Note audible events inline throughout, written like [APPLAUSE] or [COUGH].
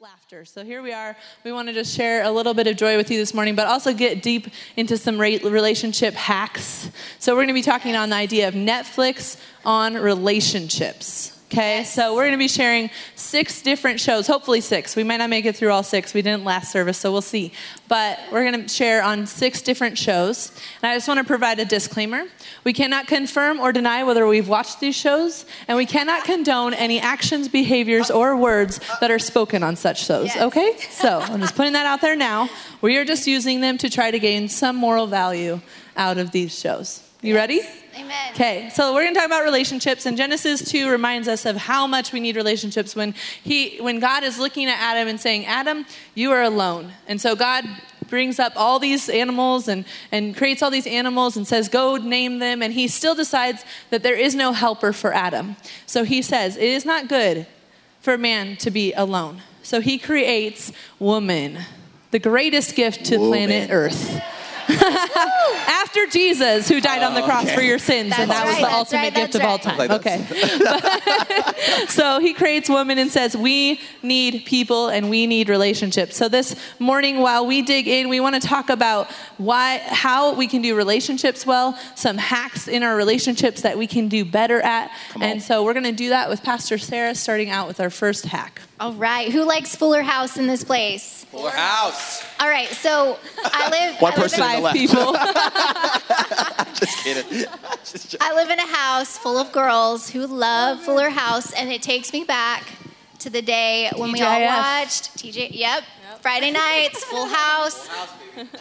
laughter. So here we are. We want to just share a little bit of joy with you this morning, but also get deep into some relationship hacks. So we're going to be talking on the idea of Netflix on relationships. Okay, yes. so we're going to be sharing six different shows, hopefully six. We might not make it through all six. We didn't last service, so we'll see. But we're going to share on six different shows. And I just want to provide a disclaimer. We cannot confirm or deny whether we've watched these shows, and we cannot condone any actions, behaviors, or words that are spoken on such shows. Yes. Okay? [LAUGHS] So I'm just putting that out there now. We are just using them to try to gain some moral value out of these shows. You yes. ready? Amen. Okay, so we're going to talk about relationships, and Genesis 2 reminds us of how much we need relationships when, he, when God is looking at Adam and saying, Adam, you are alone. And so God brings up all these animals and, and creates all these animals and says, Go name them. And he still decides that there is no helper for Adam. So he says, It is not good for man to be alone. So he creates woman, the greatest gift to woman. planet Earth. [LAUGHS] After Jesus, who died on the cross okay. for your sins, that's and that right, was the ultimate right, gift of all time. Like okay. [LAUGHS] [LAUGHS] so he creates woman and says, We need people and we need relationships. So this morning, while we dig in, we want to talk about why, how we can do relationships well, some hacks in our relationships that we can do better at. And so we're going to do that with Pastor Sarah, starting out with our first hack. All right. Who likes Fuller House in this place? Fuller House. All right. So I [LAUGHS] live. One I person live in the left. people. [LAUGHS] Just kidding. Just I live in a house full of girls who love Fuller House, and it takes me back to the day when we all watched TJ. Yep. yep. Friday nights, Full House.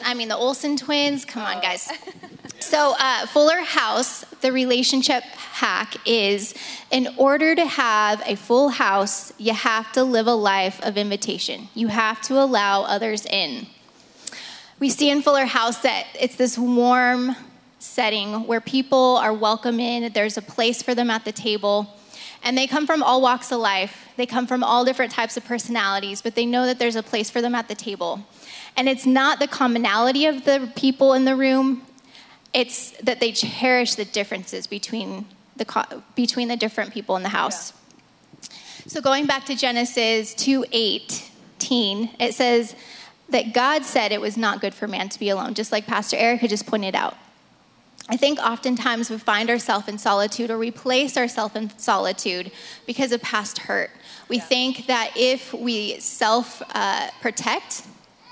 I mean, the Olsen twins. Come on, guys. So, uh, Fuller House, the relationship hack is in order to have a full house, you have to live a life of invitation. You have to allow others in. We see in Fuller House that it's this warm setting where people are welcome in, there's a place for them at the table. And they come from all walks of life. They come from all different types of personalities, but they know that there's a place for them at the table. And it's not the commonality of the people in the room, it's that they cherish the differences between the, between the different people in the house. Yeah. So going back to Genesis 2 18, it says that God said it was not good for man to be alone, just like Pastor Erica just pointed out. I think oftentimes we find ourselves in solitude or we place ourselves in solitude because of past hurt. We yeah. think that if we self uh, protect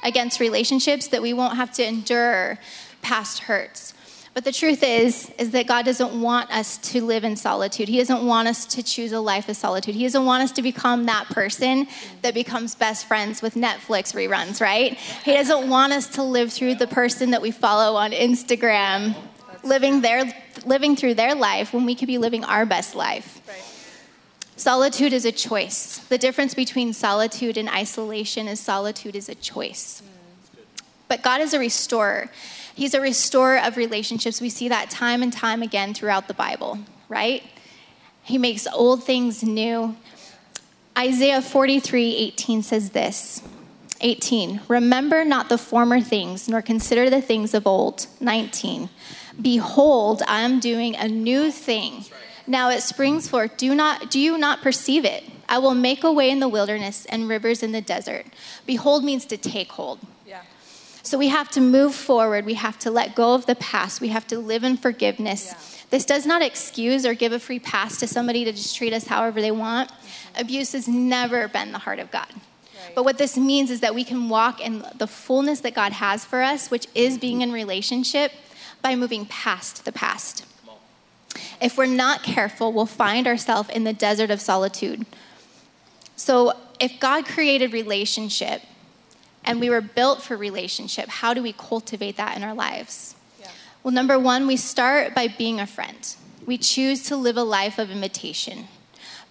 against relationships, that we won't have to endure past hurts. But the truth is, is that God doesn't want us to live in solitude. He doesn't want us to choose a life of solitude. He doesn't want us to become that person that becomes best friends with Netflix reruns, right? He doesn't want us to live through the person that we follow on Instagram, living their living through their life when we could be living our best life. Solitude is a choice. The difference between solitude and isolation is solitude is a choice. But God is a restorer. He's a restorer of relationships. We see that time and time again throughout the Bible, right? He makes old things new. Isaiah 43 18 says this 18, remember not the former things, nor consider the things of old. 19, behold, I am doing a new thing. Now it springs forth. Do, not, do you not perceive it? I will make a way in the wilderness and rivers in the desert. Behold means to take hold. So we have to move forward. We have to let go of the past. We have to live in forgiveness. Yeah. This does not excuse or give a free pass to somebody to just treat us however they want. Mm-hmm. Abuse has never been the heart of God. Right. But what this means is that we can walk in the fullness that God has for us, which is being in relationship, by moving past the past. If we're not careful, we'll find ourselves in the desert of solitude. So, if God created relationship, and we were built for relationship. How do we cultivate that in our lives? Yeah. Well, number one, we start by being a friend. We choose to live a life of imitation.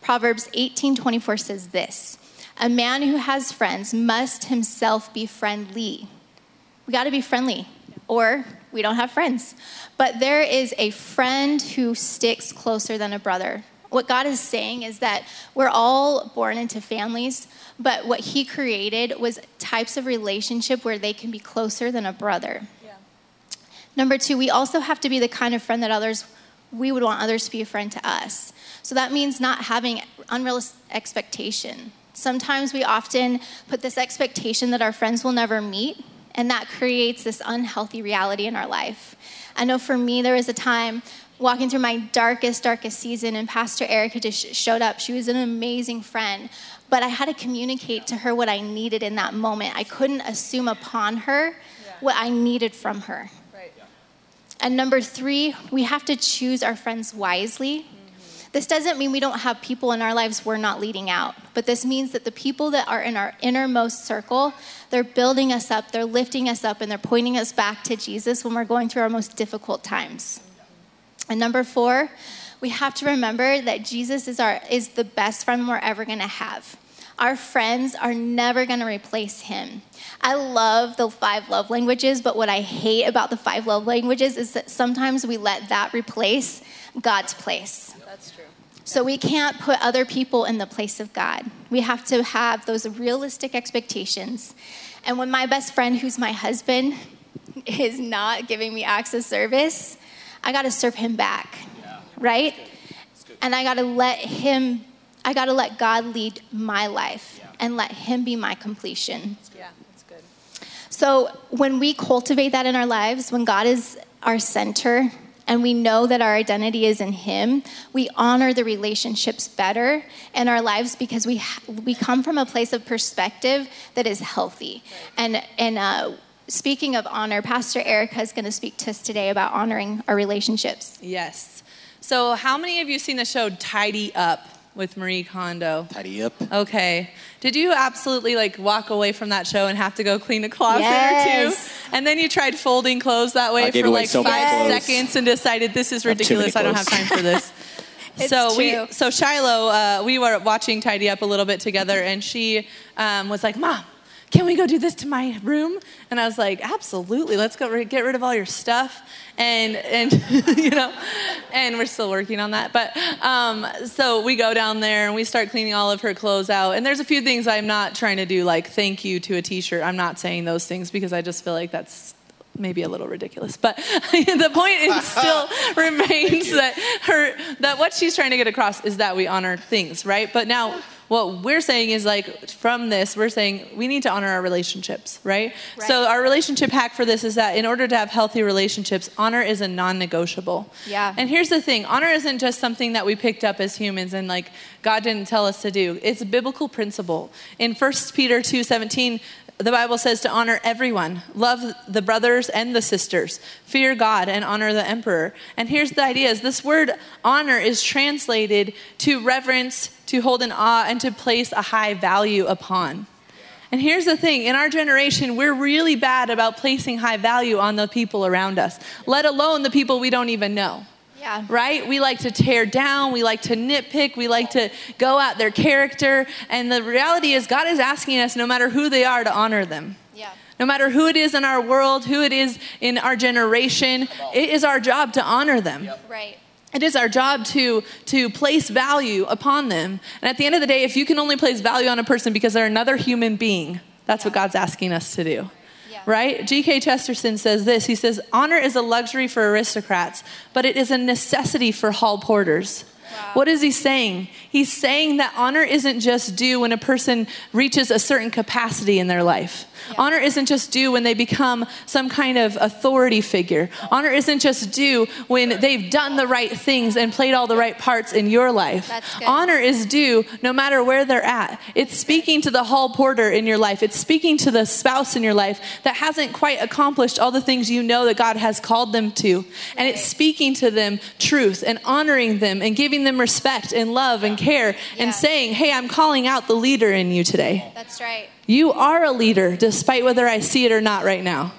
Proverbs 18:24 says this: "A man who has friends must himself be friendly." We got to be friendly, or we don't have friends. But there is a friend who sticks closer than a brother. What God is saying is that we're all born into families, but what He created was types of relationship where they can be closer than a brother. Yeah. Number two, we also have to be the kind of friend that others, we would want others to be a friend to us. So that means not having unrealistic expectation. Sometimes we often put this expectation that our friends will never meet, and that creates this unhealthy reality in our life. I know for me, there was a time walking through my darkest, darkest season, and Pastor Erica just showed up. She was an amazing friend, but I had to communicate to her what I needed in that moment. I couldn't assume upon her what I needed from her. Right. And number three, we have to choose our friends wisely. Mm-hmm. This doesn't mean we don't have people in our lives we're not leading out, but this means that the people that are in our innermost circle, they're building us up, they're lifting us up, and they're pointing us back to Jesus when we're going through our most difficult times. And number four, we have to remember that Jesus is, our, is the best friend we're ever gonna have. Our friends are never gonna replace him. I love the five love languages, but what I hate about the five love languages is that sometimes we let that replace God's place. That's true. So we can't put other people in the place of God. We have to have those realistic expectations. And when my best friend, who's my husband, [LAUGHS] is not giving me acts of service, I got to serve him back, yeah. right? And I got to let him, I got to let God lead my life yeah. and let him be my completion. Yeah, that's good. So when we cultivate that in our lives, when God is our center, and we know that our identity is in him we honor the relationships better in our lives because we ha- we come from a place of perspective that is healthy right. and and uh, speaking of honor, Pastor Erica is going to speak to us today about honoring our relationships. Yes. So, how many of you seen the show Tidy Up with Marie Kondo? Tidy Up. Okay. Did you absolutely like walk away from that show and have to go clean a closet yes. or two? And then you tried folding clothes that way for like so five seconds and decided this is ridiculous. I don't have time for this. [LAUGHS] so true. we, so Shiloh, uh, we were watching Tidy Up a little bit together, and she um, was like, "Mom, can we go do this to my room? And I was like, absolutely, let's go get rid of all your stuff. And, and [LAUGHS] you know, and we're still working on that. But um, so we go down there and we start cleaning all of her clothes out. And there's a few things I'm not trying to do, like thank you to a t shirt. I'm not saying those things because I just feel like that's maybe a little ridiculous but [LAUGHS] the point [LAUGHS] still remains that her that what she's trying to get across is that we honor things right but now what we're saying is like from this we're saying we need to honor our relationships right? right? so our relationship hack for this is that in order to have healthy relationships honor is a non-negotiable yeah and here's the thing honor isn't just something that we picked up as humans and like god didn't tell us to do it's a biblical principle in 1 peter 2 17 the Bible says to honor everyone, love the brothers and the sisters, fear God and honor the emperor. And here's the idea is this word honor is translated to reverence, to hold in awe, and to place a high value upon. And here's the thing in our generation, we're really bad about placing high value on the people around us, let alone the people we don't even know. Yeah. Right? We like to tear down, we like to nitpick, we like to go at their character. And the reality is, God is asking us, no matter who they are, to honor them. Yeah. No matter who it is in our world, who it is in our generation, it is our job to honor them. Yep. Right. It is our job to, to place value upon them. And at the end of the day, if you can only place value on a person because they're another human being, that's yeah. what God's asking us to do right? G.K. Chesterton says this He says, Honor is a luxury for aristocrats, but it is a necessity for hall porters. Wow. What is he saying? He's saying that honor isn't just due when a person reaches a certain capacity in their life. Yeah. Honor isn't just due when they become some kind of authority figure. Honor isn't just due when they've done the right things and played all the right parts in your life. Honor is due no matter where they're at. It's speaking to the hall porter in your life, it's speaking to the spouse in your life that hasn't quite accomplished all the things you know that God has called them to. And it's speaking to them truth and honoring them and giving them respect and love and care yeah. and saying, hey, I'm calling out the leader in you today. That's right. You are a leader, despite whether I see it or not right now.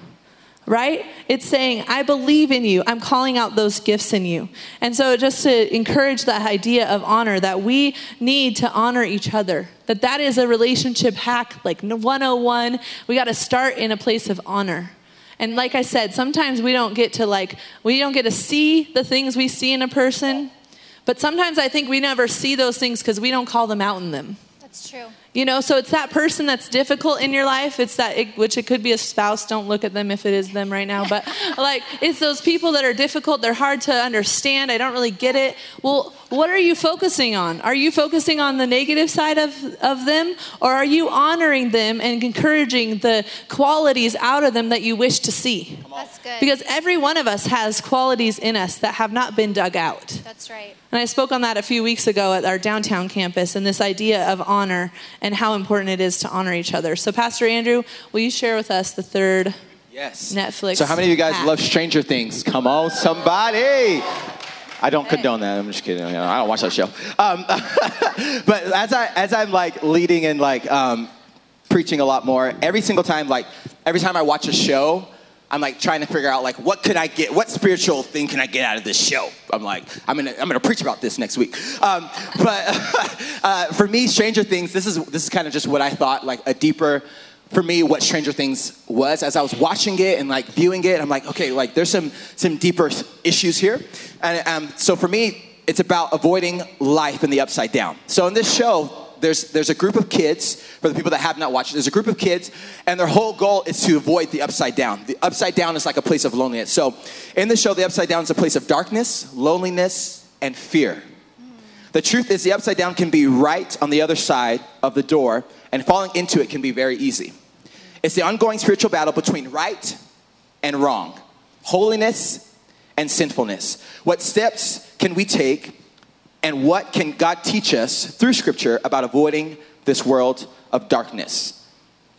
Right? It's saying, I believe in you. I'm calling out those gifts in you. And so, just to encourage that idea of honor, that we need to honor each other, that that is a relationship hack, like 101. We got to start in a place of honor. And like I said, sometimes we don't get to like, we don't get to see the things we see in a person. But sometimes I think we never see those things because we don't call them out in them That's true. You know, so it's that person that's difficult in your life. It's that, it, which it could be a spouse. Don't look at them if it is them right now. But [LAUGHS] like, it's those people that are difficult. They're hard to understand. I don't really get it. Well, what are you focusing on? Are you focusing on the negative side of, of them? Or are you honoring them and encouraging the qualities out of them that you wish to see? That's good. Because every one of us has qualities in us that have not been dug out. That's right. And I spoke on that a few weeks ago at our downtown campus and this idea of honor and how important it is to honor each other. So, Pastor Andrew, will you share with us the third Yes. Netflix So, how many of you guys hack? love Stranger Things? Come on, somebody. I don't condone that. I'm just kidding. I don't watch that show. Um, [LAUGHS] but as I as I'm like leading and like um, preaching a lot more, every single time, like every time I watch a show, I'm like trying to figure out like what could I get, what spiritual thing can I get out of this show? I'm like I'm gonna I'm gonna preach about this next week. Um, but [LAUGHS] uh, for me, Stranger Things, this is this is kind of just what I thought, like a deeper for me what Stranger Things was as I was watching it and like viewing it. I'm like, okay, like there's some some deeper issues here, and um, so for me, it's about avoiding life in the upside down. So in this show, there's there's a group of kids for the people that have not watched. There's a group of kids, and their whole goal is to avoid the upside down. The upside down is like a place of loneliness. So in the show, the upside down is a place of darkness, loneliness, and fear. The truth is, the upside down can be right on the other side of the door, and falling into it can be very easy. It's the ongoing spiritual battle between right and wrong, holiness and sinfulness. What steps can we take, and what can God teach us through Scripture about avoiding this world of darkness?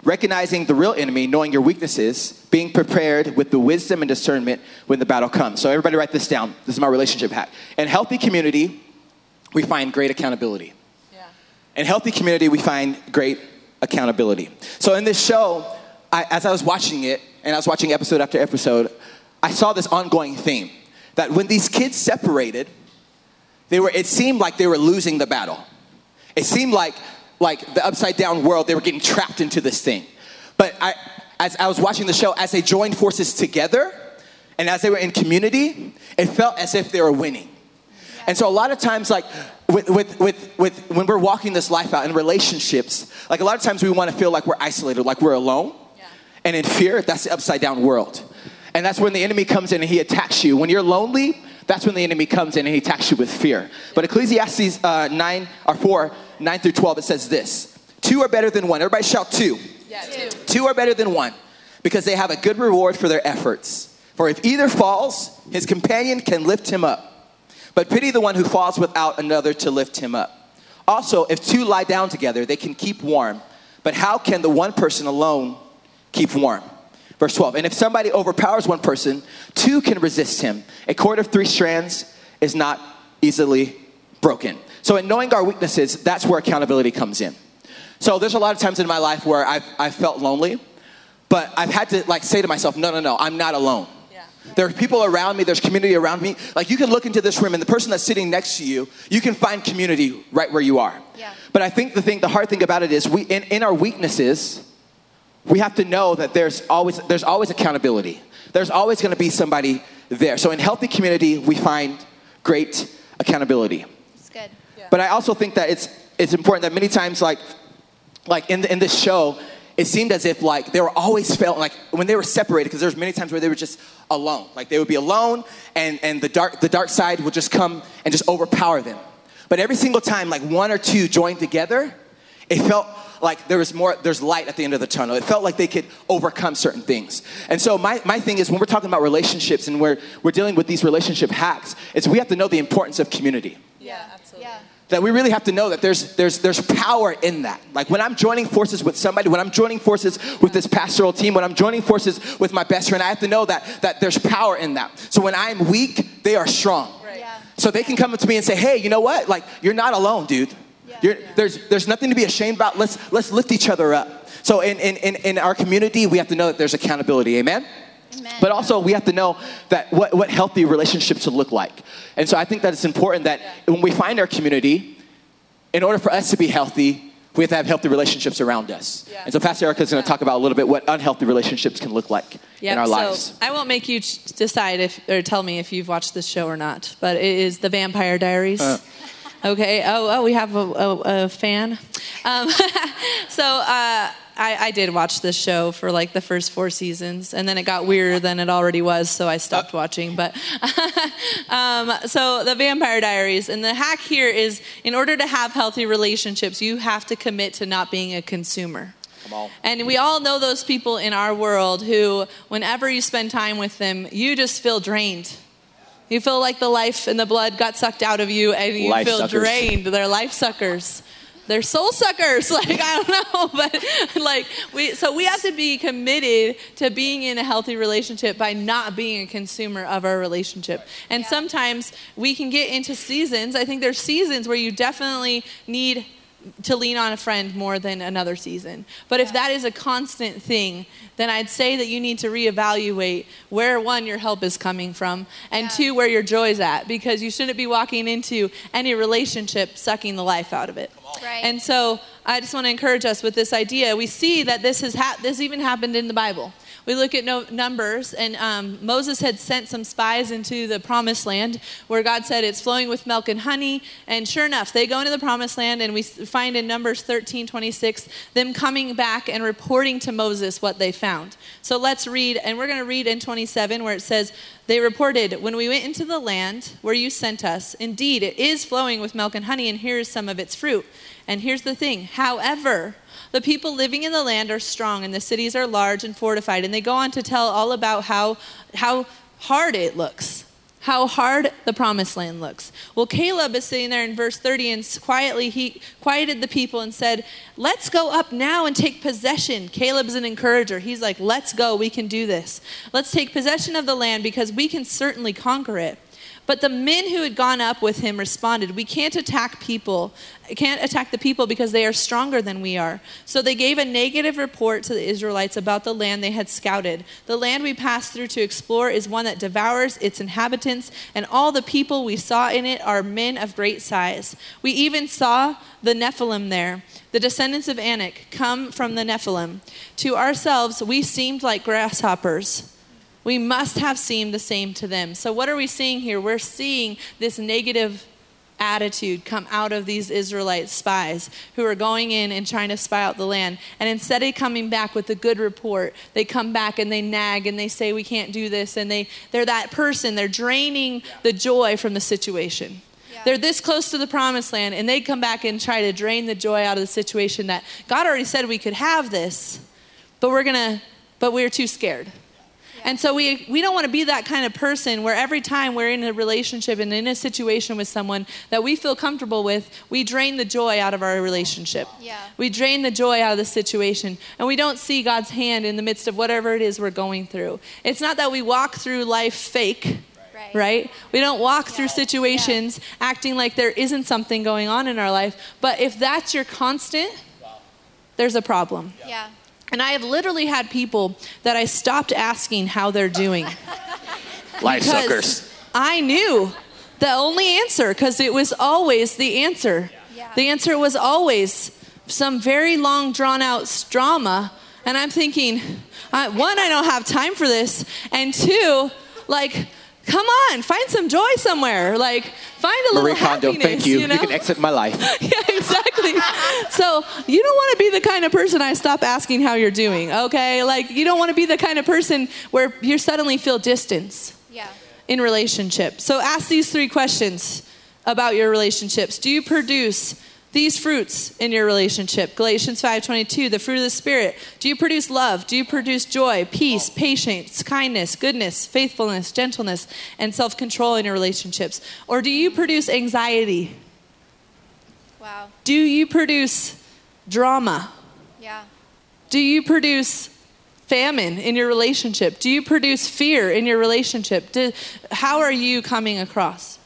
Recognizing the real enemy, knowing your weaknesses, being prepared with the wisdom and discernment when the battle comes. So, everybody, write this down. This is my relationship hack. In healthy community, we find great accountability. Yeah. In healthy community, we find great accountability. So in this show, I, as I was watching it, and I was watching episode after episode, I saw this ongoing theme that when these kids separated, they were. It seemed like they were losing the battle. It seemed like like the upside down world. They were getting trapped into this thing. But I, as I was watching the show, as they joined forces together, and as they were in community, it felt as if they were winning. And so a lot of times, like with, with, with, with when we're walking this life out in relationships, like a lot of times we want to feel like we're isolated, like we're alone. Yeah. And in fear, that's the upside down world. And that's when the enemy comes in and he attacks you. When you're lonely, that's when the enemy comes in and he attacks you with fear. But Ecclesiastes uh, 9 or 4, 9 through 12, it says this Two are better than one. Everybody shout two. Yeah, two. Two are better than one because they have a good reward for their efforts. For if either falls, his companion can lift him up. But pity the one who falls without another to lift him up. Also, if two lie down together, they can keep warm. But how can the one person alone keep warm? Verse 12. And if somebody overpowers one person, two can resist him. A cord of three strands is not easily broken. So, in knowing our weaknesses, that's where accountability comes in. So, there's a lot of times in my life where I've, I've felt lonely, but I've had to like say to myself, no, no, no, I'm not alone. Yeah. There are people around me, there's community around me. Like you can look into this room and the person that's sitting next to you, you can find community right where you are. Yeah. But I think the thing, the hard thing about it is we in, in our weaknesses, we have to know that there's always there's always accountability. There's always gonna be somebody there. So in healthy community, we find great accountability. It's good. But I also think that it's it's important that many times, like like in the, in this show, it seemed as if like they were always felt like when they were separated because there's many times where they were just alone. Like they would be alone, and and the dark the dark side would just come and just overpower them. But every single time, like one or two joined together, it felt like there was more there's light at the end of the tunnel it felt like they could overcome certain things and so my, my thing is when we're talking about relationships and we're, we're dealing with these relationship hacks it's we have to know the importance of community Yeah, absolutely. Yeah. that we really have to know that there's there's there's power in that. Like when I'm joining forces with somebody, when I'm joining forces with this pastoral team, when I'm joining forces with my best friend, I have to know that that there's power in that. So when I'm weak, they are strong. Right. Yeah. So they can come up to me and say, "Hey, you know what? Like you're not alone, dude. Yeah. You're, there's there's nothing to be ashamed about. Let's let's lift each other up." So in in in, in our community, we have to know that there's accountability. Amen. Amen. But also, we have to know that what, what healthy relationships should look like. And so I think that it's important that when we find our community, in order for us to be healthy, we have to have healthy relationships around us. Yeah. And so Pastor Erica is going to talk about a little bit what unhealthy relationships can look like Yep, in our lives. so. I won't make you decide if or tell me if you've watched this show or not, but it is The Vampire Diaries. Uh. Okay. Oh, oh, we have a, a, a fan. Um, [LAUGHS] so uh, I, I, did watch this show for like the first four seasons, and then it got weirder than it already was, so I stopped watching. But [LAUGHS] um, so the Vampire Diaries, and the hack here is, in order to have healthy relationships, you have to commit to not being a consumer. And we all know those people in our world who, whenever you spend time with them, you just feel drained you feel like the life and the blood got sucked out of you and you life feel suckers. drained. They're life suckers. They're soul suckers. [LAUGHS] Like, I don't know, [LAUGHS] but like, we, so we have to be committed to being in a healthy relationship by not being a consumer of our relationship. And yeah. sometimes we can get into seasons. I think there's seasons where you definitely need to lean on a friend more than another season. But if that is a constant thing, then I'd say that you need to reevaluate where one, your help is coming from, and yeah. two, where your joy is at, because you shouldn't be walking into any relationship sucking the life out of it. Right. And so I just want to encourage us with this idea. We see that this has ha- this even happened in the Bible. We look at no, Numbers, and um, Moses had sent some spies into the promised land where God said it's flowing with milk and honey. And sure enough, they go into the promised land, and we find in Numbers 13 26 them coming back and reporting to Moses what they found. So let's read, and we're going to read in 27 where it says, They reported, When we went into the land where you sent us, indeed it is flowing with milk and honey, and here is some of its fruit. And here's the thing, however, the people living in the land are strong, and the cities are large and fortified. And they go on to tell all about how, how hard it looks, how hard the promised land looks. Well, Caleb is sitting there in verse 30 and quietly he quieted the people and said, Let's go up now and take possession. Caleb's an encourager. He's like, Let's go, we can do this. Let's take possession of the land because we can certainly conquer it. But the men who had gone up with him responded, We can't attack people, can't attack the people because they are stronger than we are. So they gave a negative report to the Israelites about the land they had scouted. The land we passed through to explore is one that devours its inhabitants, and all the people we saw in it are men of great size. We even saw the Nephilim there. The descendants of Anak come from the Nephilim. To ourselves, we seemed like grasshoppers we must have seemed the same to them. So, what are we seeing here? We're seeing this negative attitude come out of these Israelite spies who are going in and trying to spy out the land. And instead of coming back with a good report, they come back and they nag and they say, We can't do this. And they, they're that person, they're draining the joy from the situation. They're this close to the promised land, and they come back and try to drain the joy out of the situation that God already said we could have this, but we're gonna, but we're too scared. And so we, we don't want to be that kind of person where every time we're in a relationship and in a situation with someone that we feel comfortable with, we drain the joy out of our relationship. Yeah. We drain the joy out of the situation. And we don't see God's hand in the midst of whatever it is we're going through. It's not that we walk through life fake. Right. We don't walk yeah. through situations yeah. acting like there isn't something going on in our life. But if that's your constant, there's a problem. Yeah. And I have literally had people that I stopped asking how they're doing. [LAUGHS] Life suckers. I knew the only answer because it was always the answer. Yeah. The answer was always some very long, drawn out drama. And I'm thinking, uh, one, I don't have time for this. And two, like, Come on, find some joy somewhere. Like, find a Marie little Kondo, happiness. thank you. You, know? you can exit my life. [LAUGHS] yeah, exactly. so you don't want to be the kind of person I stop asking how you're doing. Okay, like you don't want to be the kind of person where you suddenly feel distance. Yeah. In relationship. So ask these three questions about your relationships. Do you produce these fruits in your relationship galatians 5.22 the fruit of the spirit. Do you produce love? Do you produce joy peace patience kindness goodness faithfulness gentleness and self-control in your relationships? Or do you produce anxiety? Wow. Do you produce drama? Yeah. Do you produce famine in your relationship? Do you produce fear in your relationship? Do, how are you coming across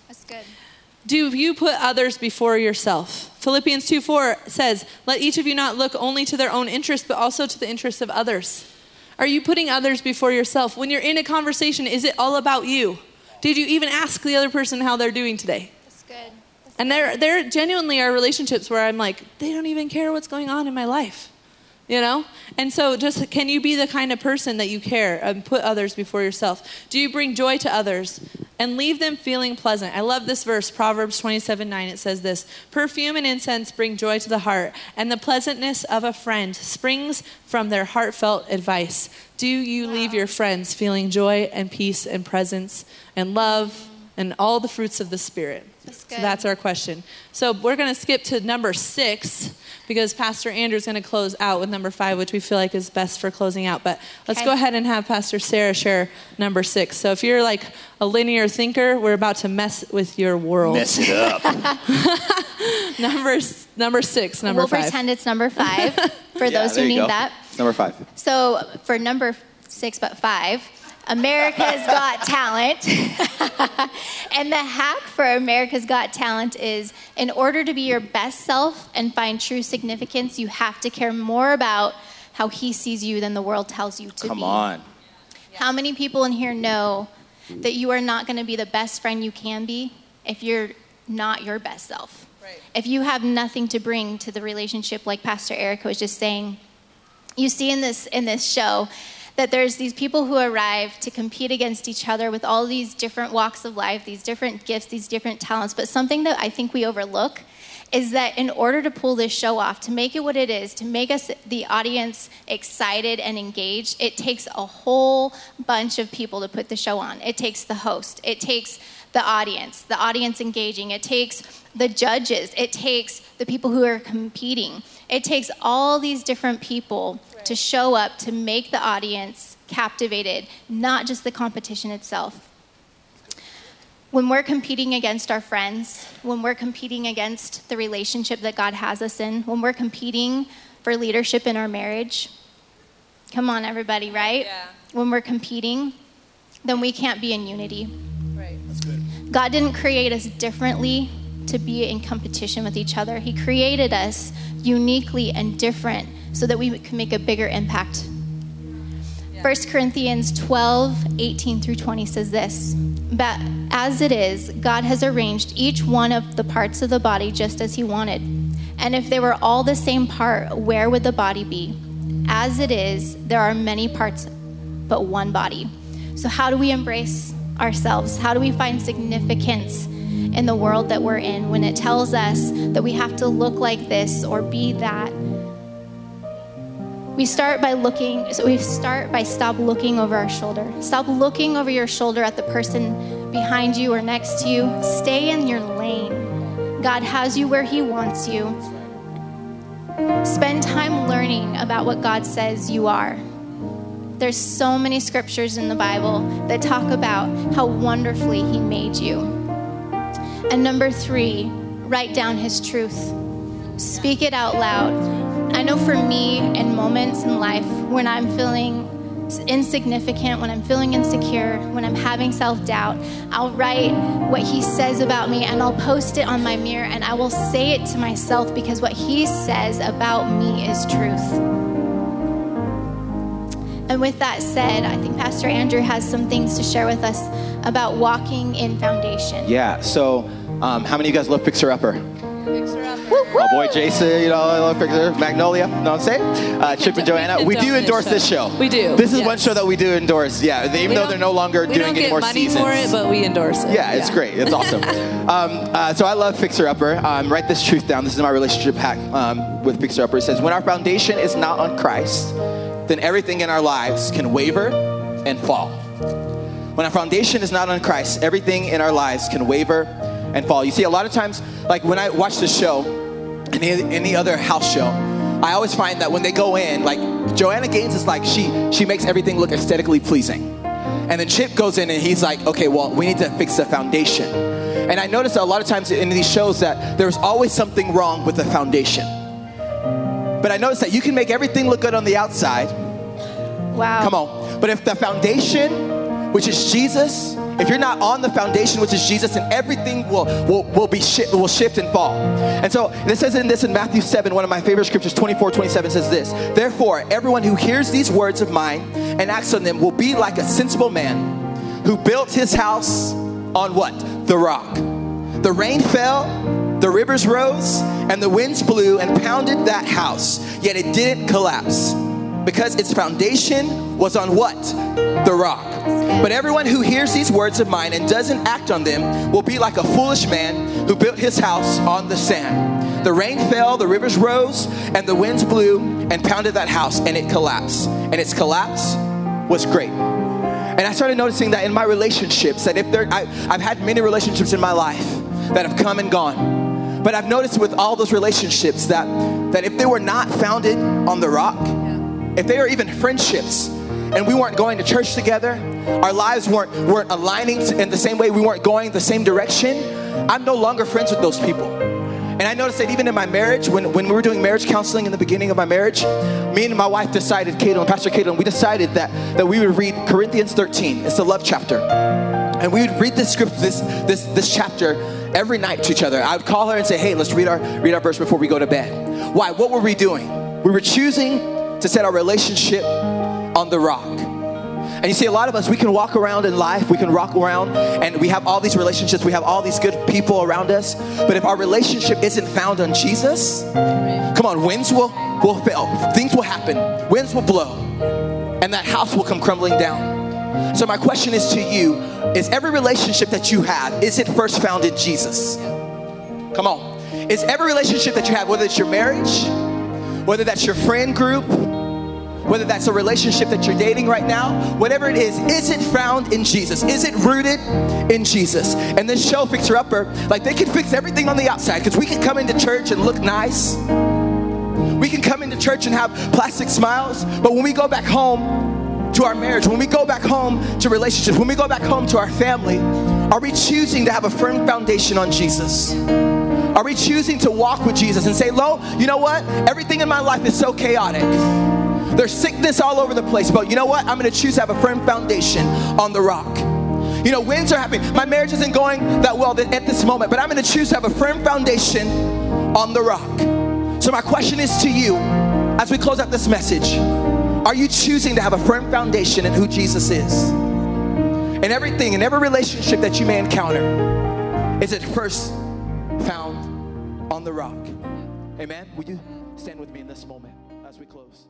do you put others before yourself? Philippians 2 4 says, Let each of you not look only to their own interests, but also to the interests of others. Are you putting others before yourself? When you're in a conversation, is it all about you? Did you even ask the other person how they're doing today? That's good. That's and there, there genuinely are relationships where I'm like, they don't even care what's going on in my life. You know? And so, just can you be the kind of person that you care and put others before yourself? Do you bring joy to others and leave them feeling pleasant? I love this verse, Proverbs 27 9. It says this Perfume and incense bring joy to the heart, and the pleasantness of a friend springs from their heartfelt advice. Do you leave your friends feeling joy and peace and presence and love and all the fruits of the Spirit? That's so that's our question. So we're going to skip to number six because Pastor Andrew's going to close out with number five, which we feel like is best for closing out. But let's okay. go ahead and have Pastor Sarah share number six. So if you're like a linear thinker, we're about to mess with your world. Mess it up. [LAUGHS] number, number six, number we'll five. We'll pretend it's number five [LAUGHS] for yeah, those who need go. that. Number five. So for number six, but five, America's Got Talent. [LAUGHS] [LAUGHS] and the hack for America's Got Talent is in order to be your best self and find true significance, you have to care more about how he sees you than the world tells you to Come be. Come on. How many people in here know that you are not going to be the best friend you can be if you're not your best self? Right. If you have nothing to bring to the relationship, like Pastor Erica was just saying, you see in this in this show that there's these people who arrive to compete against each other with all these different walks of life, these different gifts, these different talents. But something that I think we overlook is that in order to pull this show off, to make it what it is, to make us the audience excited and engaged, it takes a whole bunch of people to put the show on. It takes the host, it takes the audience, the audience engaging, it takes the judges, it takes the people who are competing. It takes all these different people to show up to make the audience captivated, not just the competition itself. When we're competing against our friends, when we're competing against the relationship that God has us in, when we're competing for leadership in our marriage, come on, everybody, right? Yeah. When we're competing, then we can't be in unity. Right. That's good. God didn't create us differently to be in competition with each other. He created us uniquely and different so that we can make a bigger impact. Yeah. 1 Corinthians 12, 18 through 20 says this But as it is, God has arranged each one of the parts of the body just as He wanted. And if they were all the same part, where would the body be? As it is, there are many parts, but one body. So, how do we embrace ourselves? How do we find significance in the world that we're in when it tells us that we have to look like this or be that? We start by looking, so we start by stop looking over our shoulder. Stop looking over your shoulder at the person behind you or next to you. Stay in your lane. God has you where He wants you. Spend time learning about what God says you are. There's so many scriptures in the Bible that talk about how wonderfully He made you. And number three, write down His truth. Speak it out loud. I know for me, in moments in life when I'm feeling insignificant, when I'm feeling insecure, when I'm having self doubt, I'll write what he says about me and I'll post it on my mirror and I will say it to myself because what he says about me is truth. And with that said, I think Pastor Andrew has some things to share with us about walking in foundation. Yeah, so um, how many of you guys love Fixer Upper? My boy Jason, you know, I love Fixer, Magnolia, you know what I'm saying? Uh, Chip and Joanna. We do endorse this show. We do. This is yes. one show that we do endorse. Yeah, even we though they're no longer doing any more seasons. We don't get money for it, but we endorse it. Yeah, it's yeah. great. It's awesome. [LAUGHS] um, uh, so I love Fixer Upper. Um, write this truth down. This is my relationship hack um, with Fixer Upper. It says, when our foundation is not on Christ, then everything in our lives can waver and fall. When our foundation is not on Christ, everything in our lives can waver and fall. You see, a lot of times, like when I watch the show, any, any other house show, I always find that when they go in, like Joanna Gaines is like, she, she makes everything look aesthetically pleasing. And then Chip goes in and he's like, okay, well, we need to fix the foundation. And I notice a lot of times in these shows that there's always something wrong with the foundation. But I notice that you can make everything look good on the outside. Wow. Come on. But if the foundation, which is Jesus, if you're not on the foundation, which is Jesus, and everything will, will, will be shi- will shift and fall. And so it says in this in Matthew 7, one of my favorite scriptures, 24, 27 says this. Therefore, everyone who hears these words of mine and acts on them will be like a sensible man who built his house on what? The rock. The rain fell, the rivers rose, and the winds blew and pounded that house, yet it didn't collapse because its foundation was on what? The rock. But everyone who hears these words of mine and doesn't act on them will be like a foolish man who built his house on the sand. The rain fell, the rivers rose, and the winds blew and pounded that house, and it collapsed. And its collapse was great. And I started noticing that in my relationships, that if there, I, I've had many relationships in my life that have come and gone. But I've noticed with all those relationships that, that if they were not founded on the rock, if they were even friendships and we weren't going to church together, our lives weren't, weren't aligning in the same way, we weren't going the same direction, I'm no longer friends with those people. And I noticed that even in my marriage, when, when we were doing marriage counseling in the beginning of my marriage, me and my wife decided, Caitlin, Pastor Caitlin, we decided that, that we would read Corinthians 13. It's the love chapter. And we would read this script, this, this, this chapter every night to each other. I would call her and say, hey, let's read our, read our verse before we go to bed. Why? What were we doing? We were choosing to set our relationship on the rock. And you see, a lot of us, we can walk around in life, we can walk around, and we have all these relationships, we have all these good people around us. But if our relationship isn't found on Jesus, come on, winds will, will fail, things will happen, winds will blow, and that house will come crumbling down. So, my question is to you is every relationship that you have, is it first found in Jesus? Come on. Is every relationship that you have, whether it's your marriage, whether that's your friend group, whether that's a relationship that you're dating right now, whatever it is, is it found in Jesus? Is it rooted in Jesus? And this show fixer upper, like they can fix everything on the outside because we can come into church and look nice. We can come into church and have plastic smiles, but when we go back home to our marriage, when we go back home to relationships, when we go back home to our family, are we choosing to have a firm foundation on Jesus? Are we choosing to walk with Jesus and say, Lo, you know what? Everything in my life is so chaotic. There's sickness all over the place, but you know what? I'm gonna choose to have a firm foundation on the rock. You know, winds are happening. My marriage isn't going that well at this moment, but I'm gonna choose to have a firm foundation on the rock. So, my question is to you as we close out this message Are you choosing to have a firm foundation in who Jesus is? In everything, in every relationship that you may encounter, is it first found on the rock. Amen. Will you stand with me in this moment as we close?